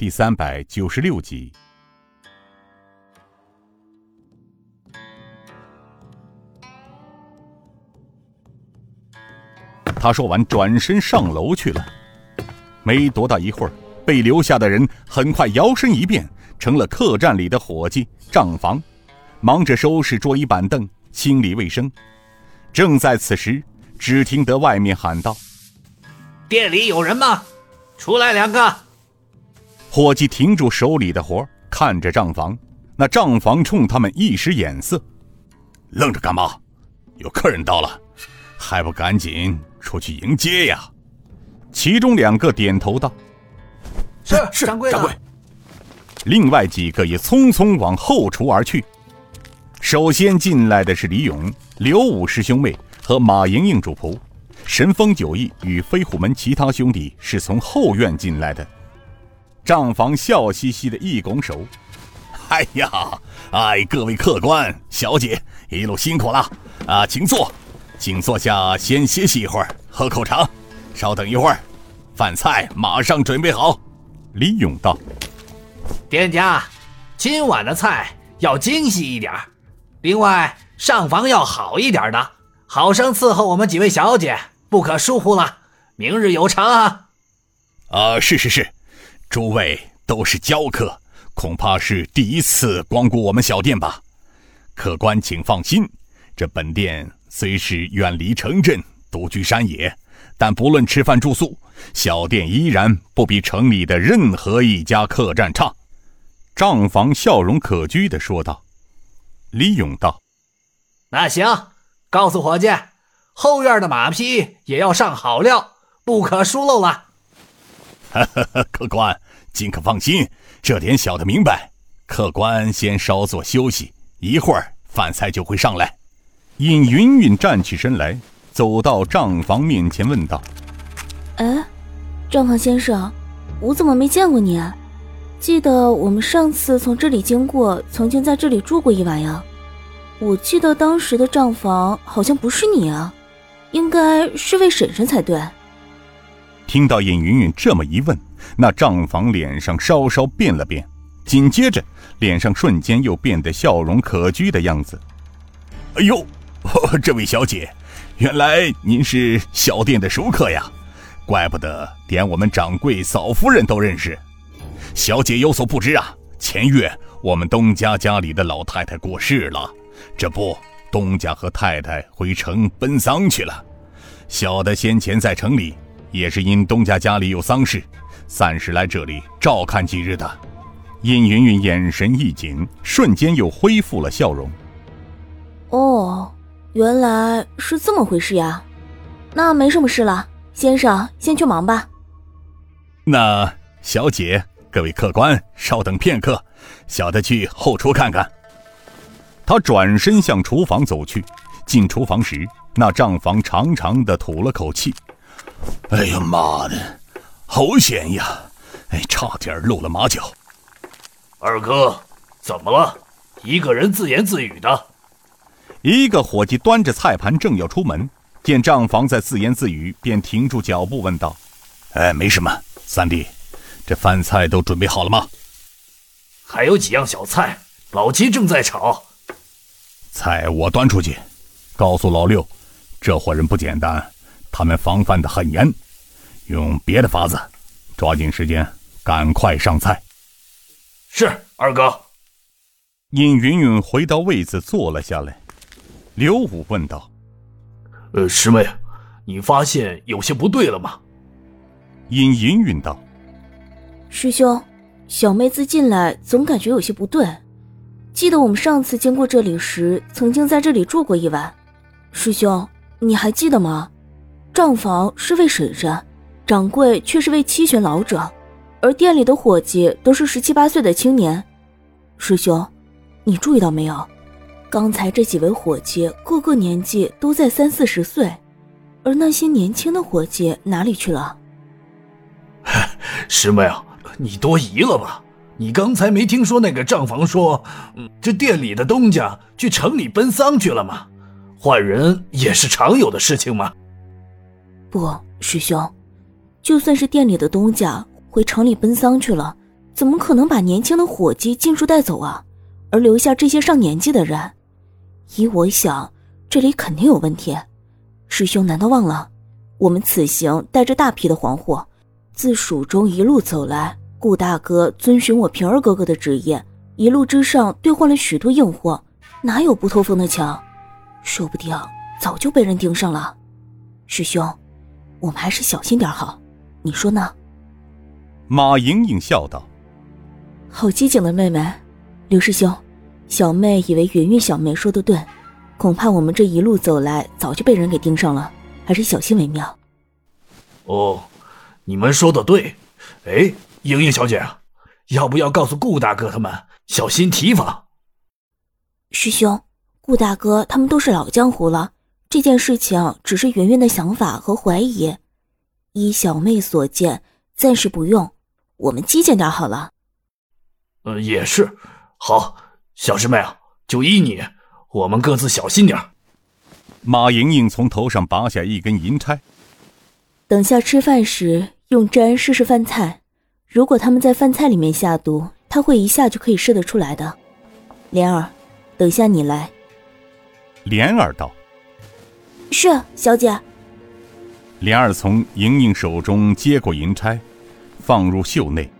第三百九十六集。他说完，转身上楼去了。没多大一会儿，被留下的人很快摇身一变，成了客栈里的伙计账房，忙着收拾桌椅板凳，清理卫生。正在此时，只听得外面喊道：“店里有人吗？出来两个！”伙计停住手里的活，看着账房。那账房冲他们一使眼色：“愣着干嘛？有客人到了，还不赶紧出去迎接呀？”其中两个点头道：“是是，掌柜。”掌柜。另外几个也匆匆往后厨而去。首先进来的是李勇、刘武师兄妹和马莹莹主仆，神风九翼与飞虎门其他兄弟是从后院进来的。账房笑嘻嘻的一拱手：“哎呀，哎，各位客官、小姐，一路辛苦了啊，请坐，请坐下，先歇息一会儿，喝口茶。稍等一会儿，饭菜马上准备好。”李勇道：“店家，今晚的菜要精细一点。”另外，上房要好一点的，好生伺候我们几位小姐，不可疏忽了。明日有偿啊！啊，是是是，诸位都是娇客，恐怕是第一次光顾我们小店吧？客官请放心，这本店虽是远离城镇，独居山野，但不论吃饭住宿，小店依然不比城里的任何一家客栈差。账房笑容可掬的说道。李勇道：“那行，告诉伙计，后院的马匹也要上好料，不可疏漏了。”哈哈，客官尽可放心，这点小的明白。客官先稍作休息，一会儿饭菜就会上来。尹云云站起身来，走到账房面前，问道：“哎，账房先生，我怎么没见过你啊？”记得我们上次从这里经过，曾经在这里住过一晚呀。我记得当时的账房好像不是你啊，应该是位婶婶才对。听到尹云云这么一问，那账房脸上稍稍变了变，紧接着脸上瞬间又变得笑容可掬的样子。哎呦，这位小姐，原来您是小店的熟客呀，怪不得连我们掌柜、嫂夫人都认识。小姐有所不知啊，前月我们东家家里的老太太过世了，这不，东家和太太回城奔丧去了。小的先前在城里，也是因东家家里有丧事，暂时来这里照看几日的。殷云云眼神一紧，瞬间又恢复了笑容。哦，原来是这么回事呀，那没什么事了，先生先去忙吧。那小姐。各位客官，稍等片刻，小的去后厨看看。他转身向厨房走去。进厨房时，那账房长长的吐了口气：“哎呀妈的，好险呀！哎，差点露了马脚。”二哥，怎么了？一个人自言自语的。一个伙计端着菜盘正要出门，见账房在自言自语，便停住脚步问道：“哎，没什么，三弟。”这饭菜都准备好了吗？还有几样小菜，老七正在炒。菜我端出去，告诉老六，这伙人不简单，他们防范的很严，用别的法子，抓紧时间，赶快上菜。是二哥。尹云云回到位子坐了下来，刘武问道：“呃，师妹，你发现有些不对了吗？”尹云云道。师兄，小妹子进来总感觉有些不对。记得我们上次经过这里时，曾经在这里住过一晚。师兄，你还记得吗？账房是位婶婶，掌柜却是位七旬老者，而店里的伙计都是十七八岁的青年。师兄，你注意到没有？刚才这几位伙计个个年纪都在三四十岁，而那些年轻的伙计哪里去了？师妹啊！你多疑了吧？你刚才没听说那个账房说，这店里的东家去城里奔丧去了吗？换人也是常有的事情吗？不，师兄，就算是店里的东家回城里奔丧去了，怎么可能把年轻的伙计尽数带走啊？而留下这些上年纪的人？依我想，这里肯定有问题。师兄难道忘了，我们此行带着大批的黄货，自蜀中一路走来，顾大哥遵循我平儿哥哥的旨意，一路之上兑换了许多硬货，哪有不透风的墙？说不定早就被人盯上了。师兄，我们还是小心点好，你说呢？马莹莹笑道：“好机警的妹妹，刘师兄，小妹以为云云小妹说的对，恐怕我们这一路走来早就被人给盯上了，还是小心为妙。”哦，你们说的对。哎，莹莹小姐，要不要告诉顾大哥他们小心提防？师兄，顾大哥他们都是老江湖了，这件事情只是圆圆的想法和怀疑，依小妹所见，暂时不用。我们机警点好了。呃，也是。好，小师妹啊，就依你，我们各自小心点马莹莹从头上拔下一根银钗。等下吃饭时用针试试饭菜，如果他们在饭菜里面下毒，他会一下就可以试得出来的。莲儿，等下你来。莲儿道：“是，小姐。”莲儿从莹莹手中接过银钗。放入袖内。